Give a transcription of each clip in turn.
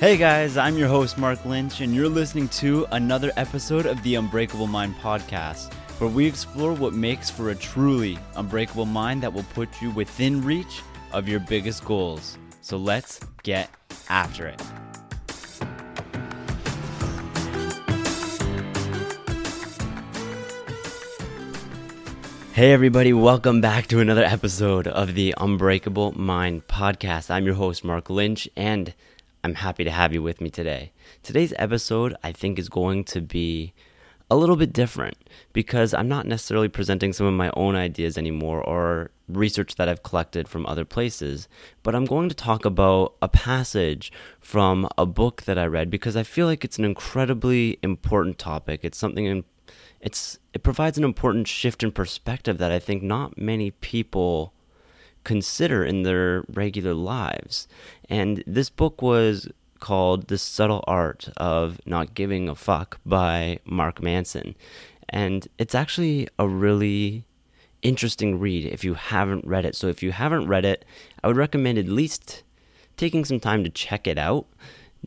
Hey guys, I'm your host, Mark Lynch, and you're listening to another episode of the Unbreakable Mind podcast, where we explore what makes for a truly unbreakable mind that will put you within reach of your biggest goals. So let's get after it. Hey, everybody, welcome back to another episode of the Unbreakable Mind podcast. I'm your host, Mark Lynch, and I'm happy to have you with me today. Today's episode, I think, is going to be a little bit different because I'm not necessarily presenting some of my own ideas anymore or research that I've collected from other places, but I'm going to talk about a passage from a book that I read because I feel like it's an incredibly important topic. It's something in, it's it provides an important shift in perspective that I think not many people consider in their regular lives. And this book was called The Subtle Art of Not Giving a Fuck by Mark Manson. And it's actually a really interesting read if you haven't read it. So if you haven't read it, I would recommend at least taking some time to check it out.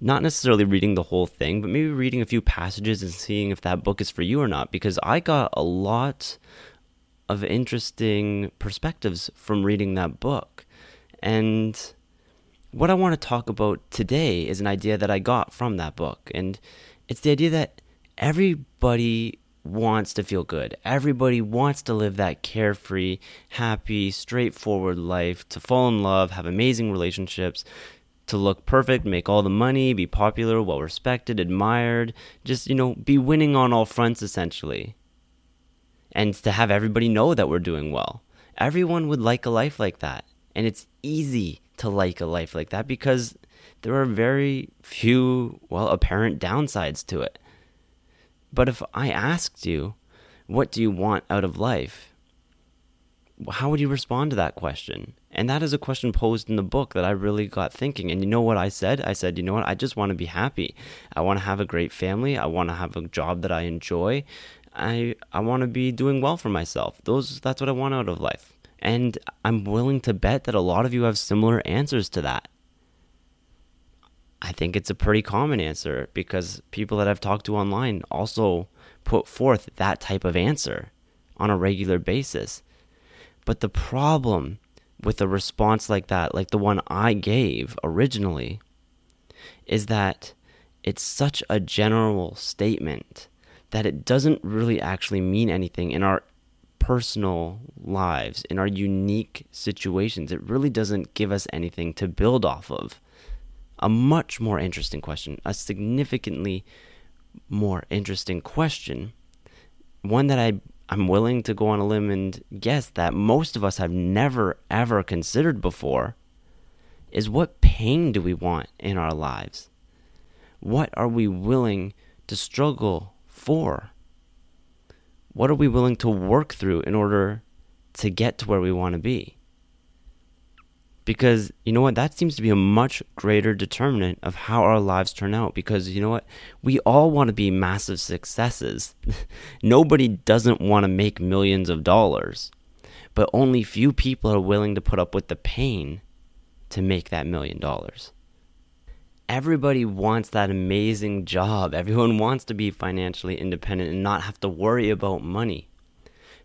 Not necessarily reading the whole thing, but maybe reading a few passages and seeing if that book is for you or not. Because I got a lot of interesting perspectives from reading that book. And what I want to talk about today is an idea that I got from that book. And it's the idea that everybody wants to feel good. Everybody wants to live that carefree, happy, straightforward life, to fall in love, have amazing relationships, to look perfect, make all the money, be popular, well respected, admired, just, you know, be winning on all fronts essentially and to have everybody know that we're doing well. Everyone would like a life like that. And it's easy to like a life like that because there are very few, well, apparent downsides to it. But if I asked you, what do you want out of life? How would you respond to that question? And that is a question posed in the book that I really got thinking. And you know what I said? I said, you know what? I just want to be happy. I want to have a great family. I want to have a job that I enjoy. I I want to be doing well for myself. Those that's what I want out of life. And I'm willing to bet that a lot of you have similar answers to that. I think it's a pretty common answer because people that I've talked to online also put forth that type of answer on a regular basis. But the problem with a response like that, like the one I gave originally, is that it's such a general statement that it doesn't really actually mean anything in our personal lives, in our unique situations. It really doesn't give us anything to build off of. A much more interesting question, a significantly more interesting question, one that I, I'm willing to go on a limb and guess that most of us have never ever considered before, is what pain do we want in our lives? What are we willing to struggle for? What are we willing to work through in order to get to where we want to be? Because you know what? That seems to be a much greater determinant of how our lives turn out. Because you know what? We all want to be massive successes. Nobody doesn't want to make millions of dollars. But only few people are willing to put up with the pain to make that million dollars everybody wants that amazing job. Everyone wants to be financially independent and not have to worry about money.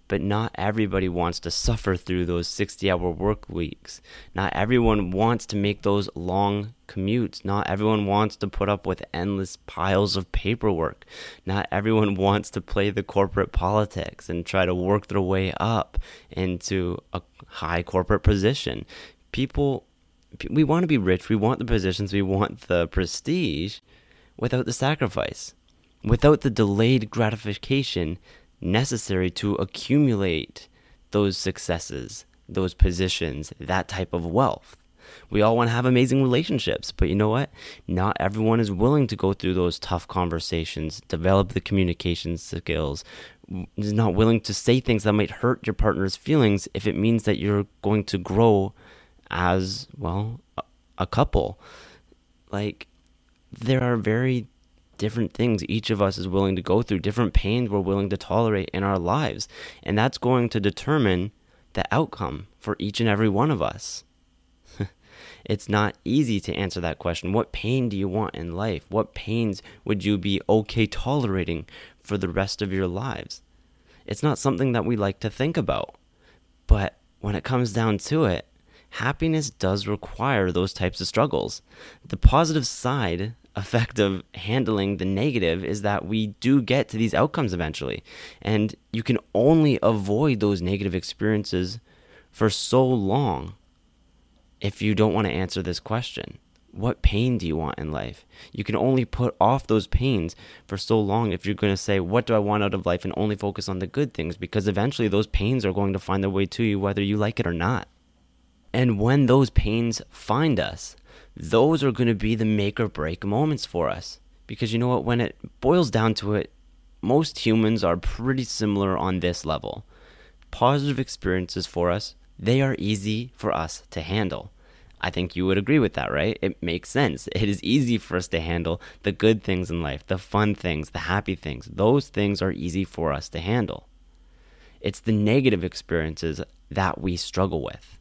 But not everybody wants to suffer through those 60 hour work weeks. Not everyone wants to make those long commutes. Not everyone wants to put up with endless piles of paperwork. Not everyone wants to play the corporate politics and try to work their way up into a high corporate position. People we want to be rich, we want the positions, we want the prestige without the sacrifice, without the delayed gratification necessary to accumulate those successes, those positions, that type of wealth. We all want to have amazing relationships, but you know what? Not everyone is willing to go through those tough conversations, develop the communication skills, is not willing to say things that might hurt your partner's feelings if it means that you're going to grow as well a couple like there are very different things each of us is willing to go through different pains we're willing to tolerate in our lives and that's going to determine the outcome for each and every one of us It's not easy to answer that question. What pain do you want in life? What pains would you be okay tolerating for the rest of your lives? It's not something that we like to think about. But when it comes down to it, happiness does require those types of struggles. The positive side effect of handling the negative is that we do get to these outcomes eventually. And you can only avoid those negative experiences for so long if you don't want to answer this question. What pain do you want in life? You can only put off those pains for so long if you're going to say, What do I want out of life? and only focus on the good things because eventually those pains are going to find their way to you whether you like it or not. And when those pains find us, those are going to be the make or break moments for us. Because you know what? When it boils down to it, most humans are pretty similar on this level. Positive experiences for us, they are easy for us to handle. I think you would agree with that, right? It makes sense. It is easy for us to handle the good things in life, the fun things, the happy things. Those things are easy for us to handle. It's the negative experiences that we struggle with.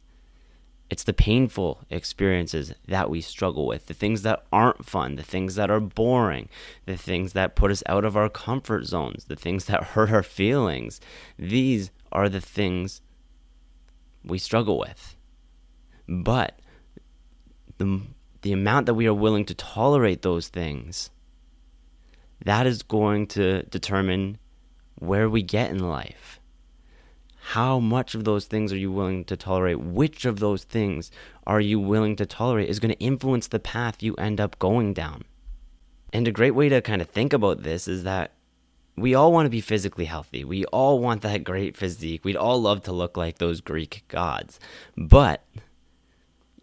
It's the painful experiences that we struggle with, the things that aren't fun, the things that are boring, the things that put us out of our comfort zones, the things that hurt our feelings. These are the things we struggle with. But the, the amount that we are willing to tolerate those things, that is going to determine where we get in life how much of those things are you willing to tolerate? Which of those things are you willing to tolerate is going to influence the path you end up going down. And a great way to kind of think about this is that we all want to be physically healthy. We all want that great physique. We'd all love to look like those Greek gods. But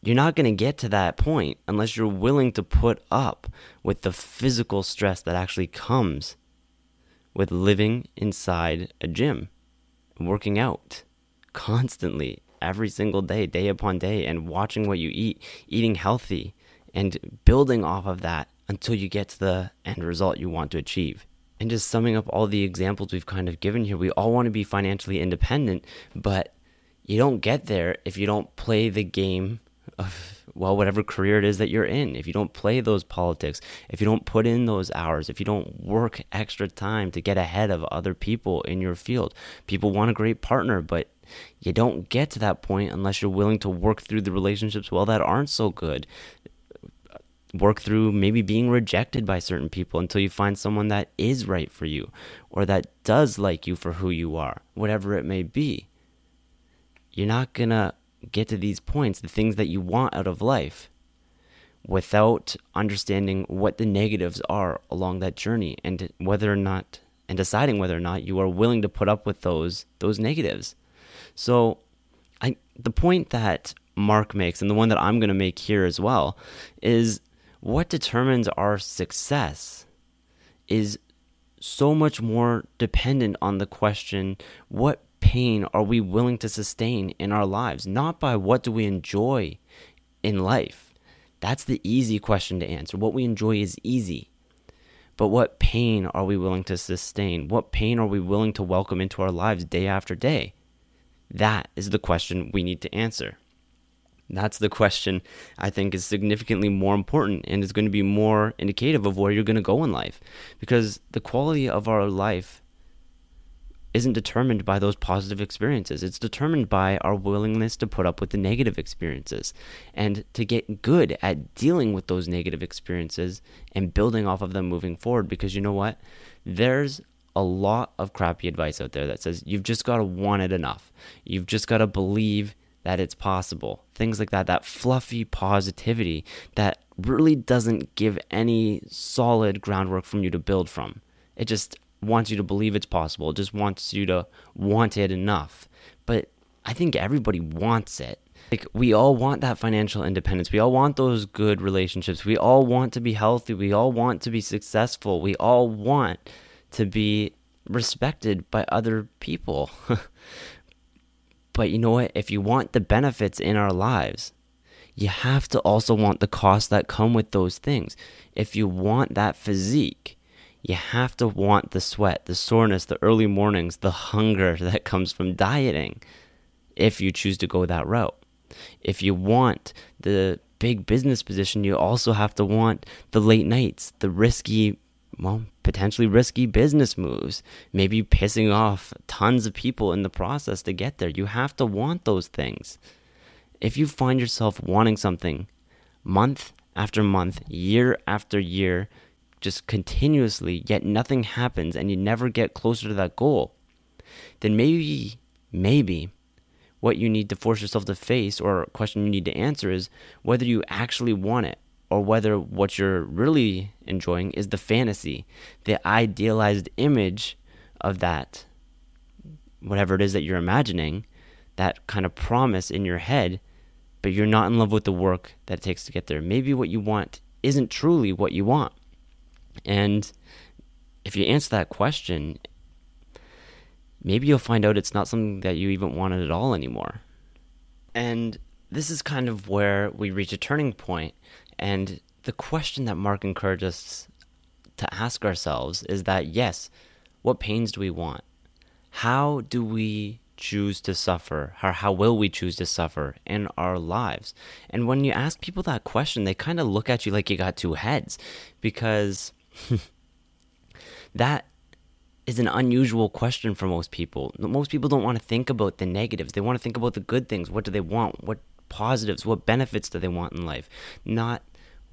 you're not going to get to that point unless you're willing to put up with the physical stress that actually comes with living inside a gym working out constantly every single day, day upon day, and watching what you eat, eating healthy, and building off of that until you get to the end result you want to achieve. And just summing up all the examples we've kind of given here, we all want to be financially independent, but you don't get there if you don't play the game of well whatever career it is that you're in. If you don't play those politics if you don't put in those hours if you don't work extra time to get ahead of other people in your field people want a great partner but you don't get to that point unless you're willing to work through the relationships well that aren't so good. Work through maybe being rejected by certain people until you find someone that is right for you or that does like you for who you are whatever it may be. You're not going to get to these points, the things that you want out of life, without understanding what the negatives are along that journey and whether or not and deciding whether or not you are willing to put up with those those negatives. So I the point that Mark makes and the one that I'm going to make here as well is what determines our success is so much more dependent on the question what pain are we willing to sustain in our lives? Not by what do we enjoy in life. That's the easy question to answer. What we enjoy is easy. But what pain are we willing to sustain? What pain are we willing to welcome into our lives day after day? That is the question we need to answer. That's the question I think is significantly more important and is going to be more indicative of where you're going to go in life. Because the quality of our life isn't determined by those positive experiences. It's determined by our willingness to put up with the negative experiences and to get good at dealing with those negative experiences and building off of them moving forward. Because you know what? There's a lot of crappy advice out there that says you've just got to want it enough. You've just got to believe that it's possible. Things like that, that fluffy positivity that really doesn't give any solid groundwork from you to build from. It just wants you to believe it's possible. It just wants you to want it enough. But I think everybody wants it. Like we all want that financial independence. We all want those good relationships. We all want to be healthy. We all want to be successful. We all want to be respected by other people. but you know what? If you want the benefits in our lives, you have to also want the costs that come with those things. If you want that physique, you have to want the sweat, the soreness, the early mornings, the hunger that comes from dieting if you choose to go that route. If you want the big business position, you also have to want the late nights, the risky, well, potentially risky business moves, maybe pissing off tons of people in the process to get there. You have to want those things. If you find yourself wanting something month after month, year after year, just continuously, yet nothing happens and you never get closer to that goal, then maybe, maybe what you need to force yourself to face or question you need to answer is whether you actually want it or whether what you're really enjoying is the fantasy, the idealized image of that, whatever it is that you're imagining, that kind of promise in your head, but you're not in love with the work that it takes to get there. Maybe what you want isn't truly what you want. And if you answer that question, maybe you'll find out it's not something that you even wanted at all anymore. And this is kind of where we reach a turning point. And the question that Mark encouraged us to ask ourselves is that yes, what pains do we want? How do we choose to suffer? How, how will we choose to suffer in our lives? And when you ask people that question, they kind of look at you like you got two heads because that is an unusual question for most people. Most people don't want to think about the negatives. They want to think about the good things. What do they want? What positives? What benefits do they want in life? Not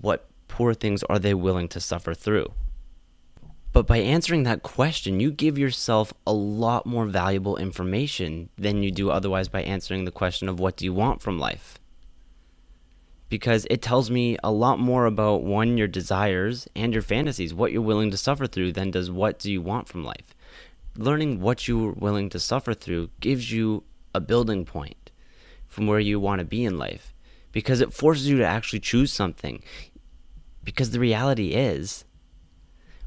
what poor things are they willing to suffer through. But by answering that question, you give yourself a lot more valuable information than you do otherwise by answering the question of what do you want from life because it tells me a lot more about one your desires and your fantasies what you're willing to suffer through than does what do you want from life learning what you're willing to suffer through gives you a building point from where you want to be in life because it forces you to actually choose something because the reality is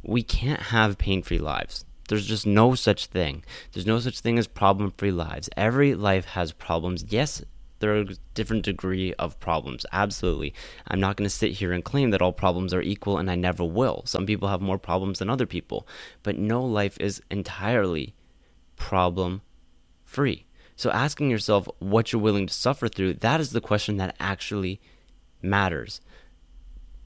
we can't have pain-free lives there's just no such thing. There's no such thing as problem free lives. Every life has problems. Yes, there are different degree of problems. Absolutely. I'm not going to sit here and claim that all problems are equal and i never will. Some people have more problems than other people. But no life is entirely problem free. So asking yourself what you're willing to suffer through that is the question that actually matters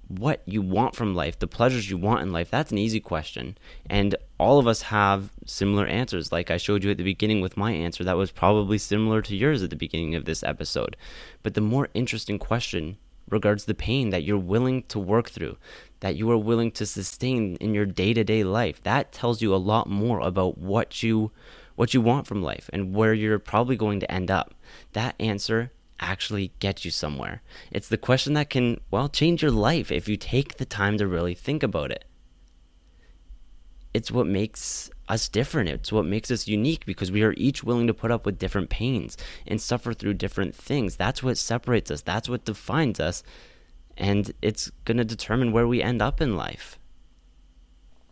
what you want from life, the pleasures you want in life, that's an easy question. And all of us have similar answers. Like I showed you at the beginning with my answer, that was probably similar to yours at the beginning of this episode. But the more interesting question regards the pain that you're willing to work through, that you are willing to sustain in your day-to-day life. That tells you a lot more about what you what you want from life and where you're probably going to end up. That answer actually get you somewhere? It's the question that can, well, change your life if you take the time to really think about it. It's what makes us different. It's what makes us unique because we are each willing to put up with different pains and suffer through different things. That's what separates us, that's what defines us, and it's going to determine where we end up in life.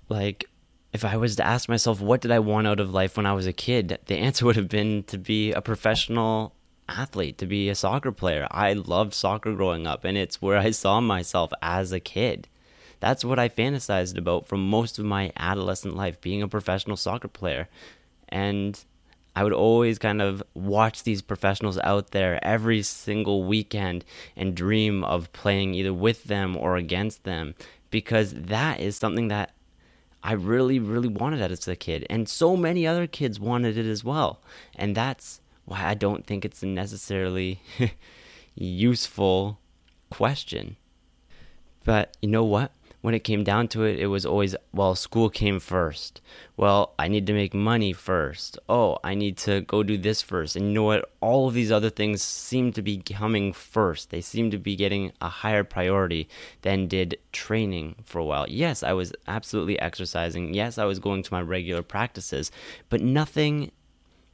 Like, if I was to ask myself, what did I want out of life when I was a kid? The answer would have been to be a professional athlete, to be a soccer player. I loved soccer growing up, and it's where I saw myself as a kid. That's what I fantasized about for most of my adolescent life, being a professional soccer player. And I would always kind of watch these professionals out there every single weekend and dream of playing either with them or against them because that is something that I really, really wanted as a kid. And so many other kids wanted it as well. And that's why I don't think it's a necessarily useful question. But you know what? When it came down to it, it was always, well, school came first. Well, I need to make money first. Oh, I need to go do this first. And you know what? All of these other things seem to be coming first. They seem to be getting a higher priority than did training for a while. Yes, I was absolutely exercising. Yes, I was going to my regular practices, but nothing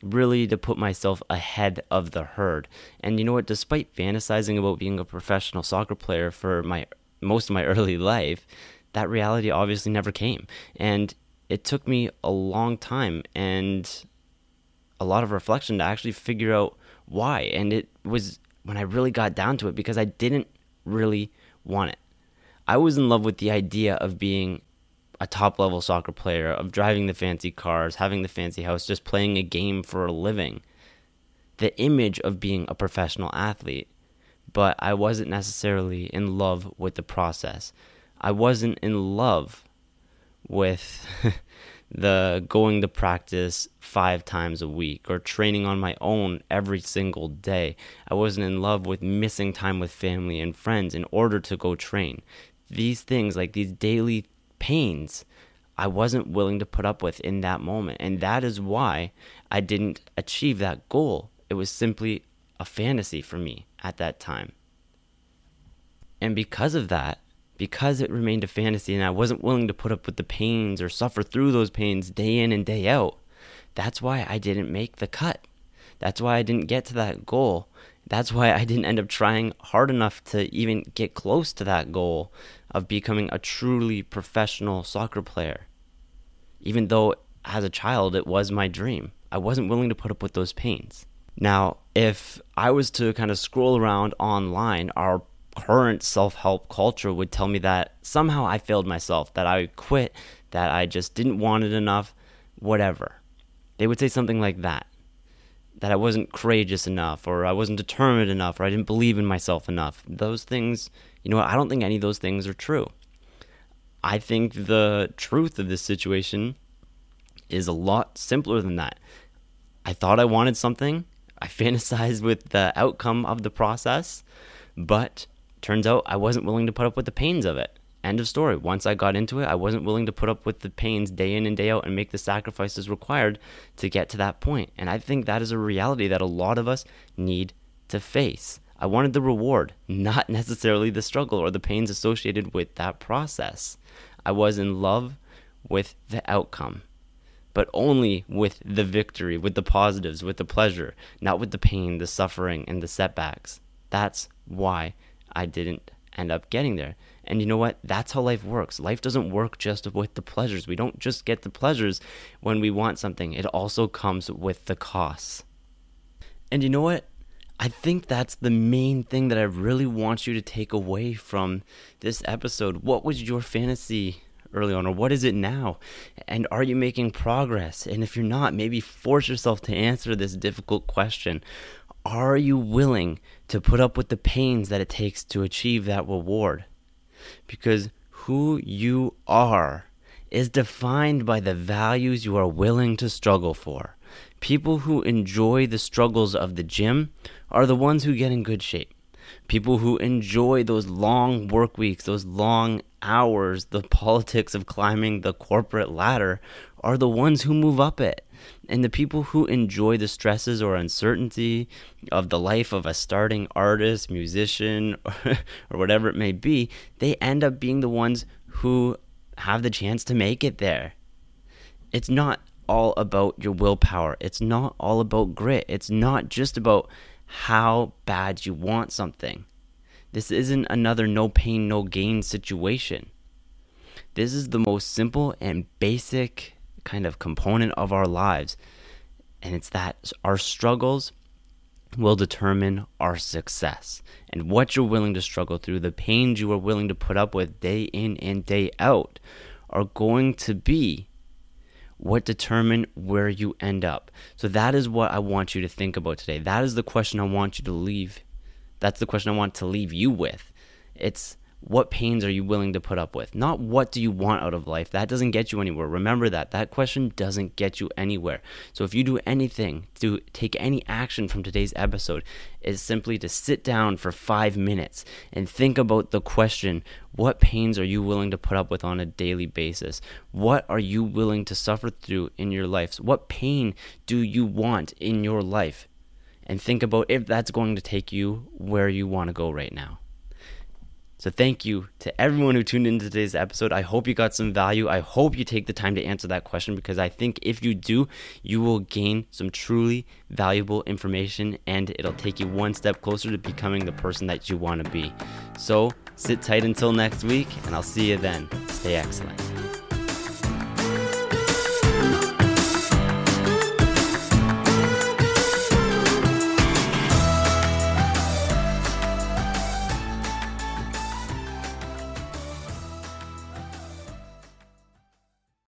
really to put myself ahead of the herd. And you know what? Despite fantasizing about being a professional soccer player for my most of my early life, that reality obviously never came. And it took me a long time and a lot of reflection to actually figure out why. And it was when I really got down to it because I didn't really want it. I was in love with the idea of being a top level soccer player, of driving the fancy cars, having the fancy house, just playing a game for a living. The image of being a professional athlete. but I wasn't necessarily in love with the process. I wasn't in love with the going to practice five times a week or training on my own every single day. I wasn't in love with missing time with family and friends in order to go train. These things, like these daily pains, I wasn't willing to put up with in that moment. And that is why I didn't achieve that goal. It was simply a fantasy for me at that time. And because of that, because it remained a fantasy and I wasn't willing to put up with the pains or suffer through those pains day in and day out, that's why I didn't make the cut. That's why I didn't get to that goal. That's why I didn't end up trying hard enough to even get close to that goal of becoming a truly professional soccer player. Even though as a child it was my dream, I wasn't willing to put up with those pains. Now, if I was to kind of scroll around online, our current self help culture would tell me that somehow I failed myself, that I quit, that I just didn't want it enough, whatever. They would say something like that. That I wasn't courageous enough, or I wasn't determined enough, or I didn't believe in myself enough. Those things, you know? I don't think any of those things are true. I think the truth of this situation is a lot simpler than that. I thought I wanted something, I fantasized with the outcome of the process, but turns out I wasn't willing to put up with the pains of it. End of story. Once I got into it, I wasn't willing to put up with the pains day in and day out and make the sacrifices required to get to that point. And I think that is a reality that a lot of us need to face. I wanted the reward, not necessarily the struggle or the pains associated with that process. I was in love with the outcome, but only with the victory, with the positives, with the pleasure, not with the pain, the suffering, and the setbacks. That's why I didn't end up getting there. And you know what? That's how life works. Life doesn't work just with the pleasures. We don't just get the pleasures when we want something, it also comes with the costs. And you know what? I think that's the main thing that I really want you to take away from this episode. What was your fantasy early on, or what is it now? And are you making progress? And if you're not, maybe force yourself to answer this difficult question are you willing to put up with the pains that it takes to achieve that reward? Because who you are is defined by the values you are willing to struggle for. People who enjoy the struggles of the gym are the ones who get in good shape. People who enjoy those long work weeks, those long hours, the politics of climbing the corporate ladder are the ones who move up it. And the people who enjoy the stresses or uncertainty of the life of a starting artist, musician, or, whatever it may be, they end up being the ones who have the chance to make it there. It's not all about your willpower. It's not all about grit. It's not just about how bad you want something. This isn't another no pain, no gain situation. This is the most simple and basic kind of component of our lives. And it's that our struggles will determine our success. And what you're willing to struggle through, the pains you are willing to put up with day in and day out, are going to be what determine where you end up. So that is what I want you to think about today. That is the question I want you to leave. That's the question I want to leave you with. It's what pains are you willing to put up with? Not what do you want out of life. That doesn't get you anywhere. Remember that. That question doesn't get you anywhere. So if you do anything to take any action from today's episode, is simply to sit down for five minutes and think about the question what pains are you willing to put up with on a daily basis? What are you willing to suffer through in your life? What pain do you want in your life? And think about if that's going to take you where you want to go right now. So thank you to everyone who tuned into today's episode. I hope you got some value. I hope you take the time to answer that question because I think if you do, you will gain some truly valuable information and it'll take you one step closer to becoming the person that you want to be. So sit tight until next week and I'll see you then. Stay excellent.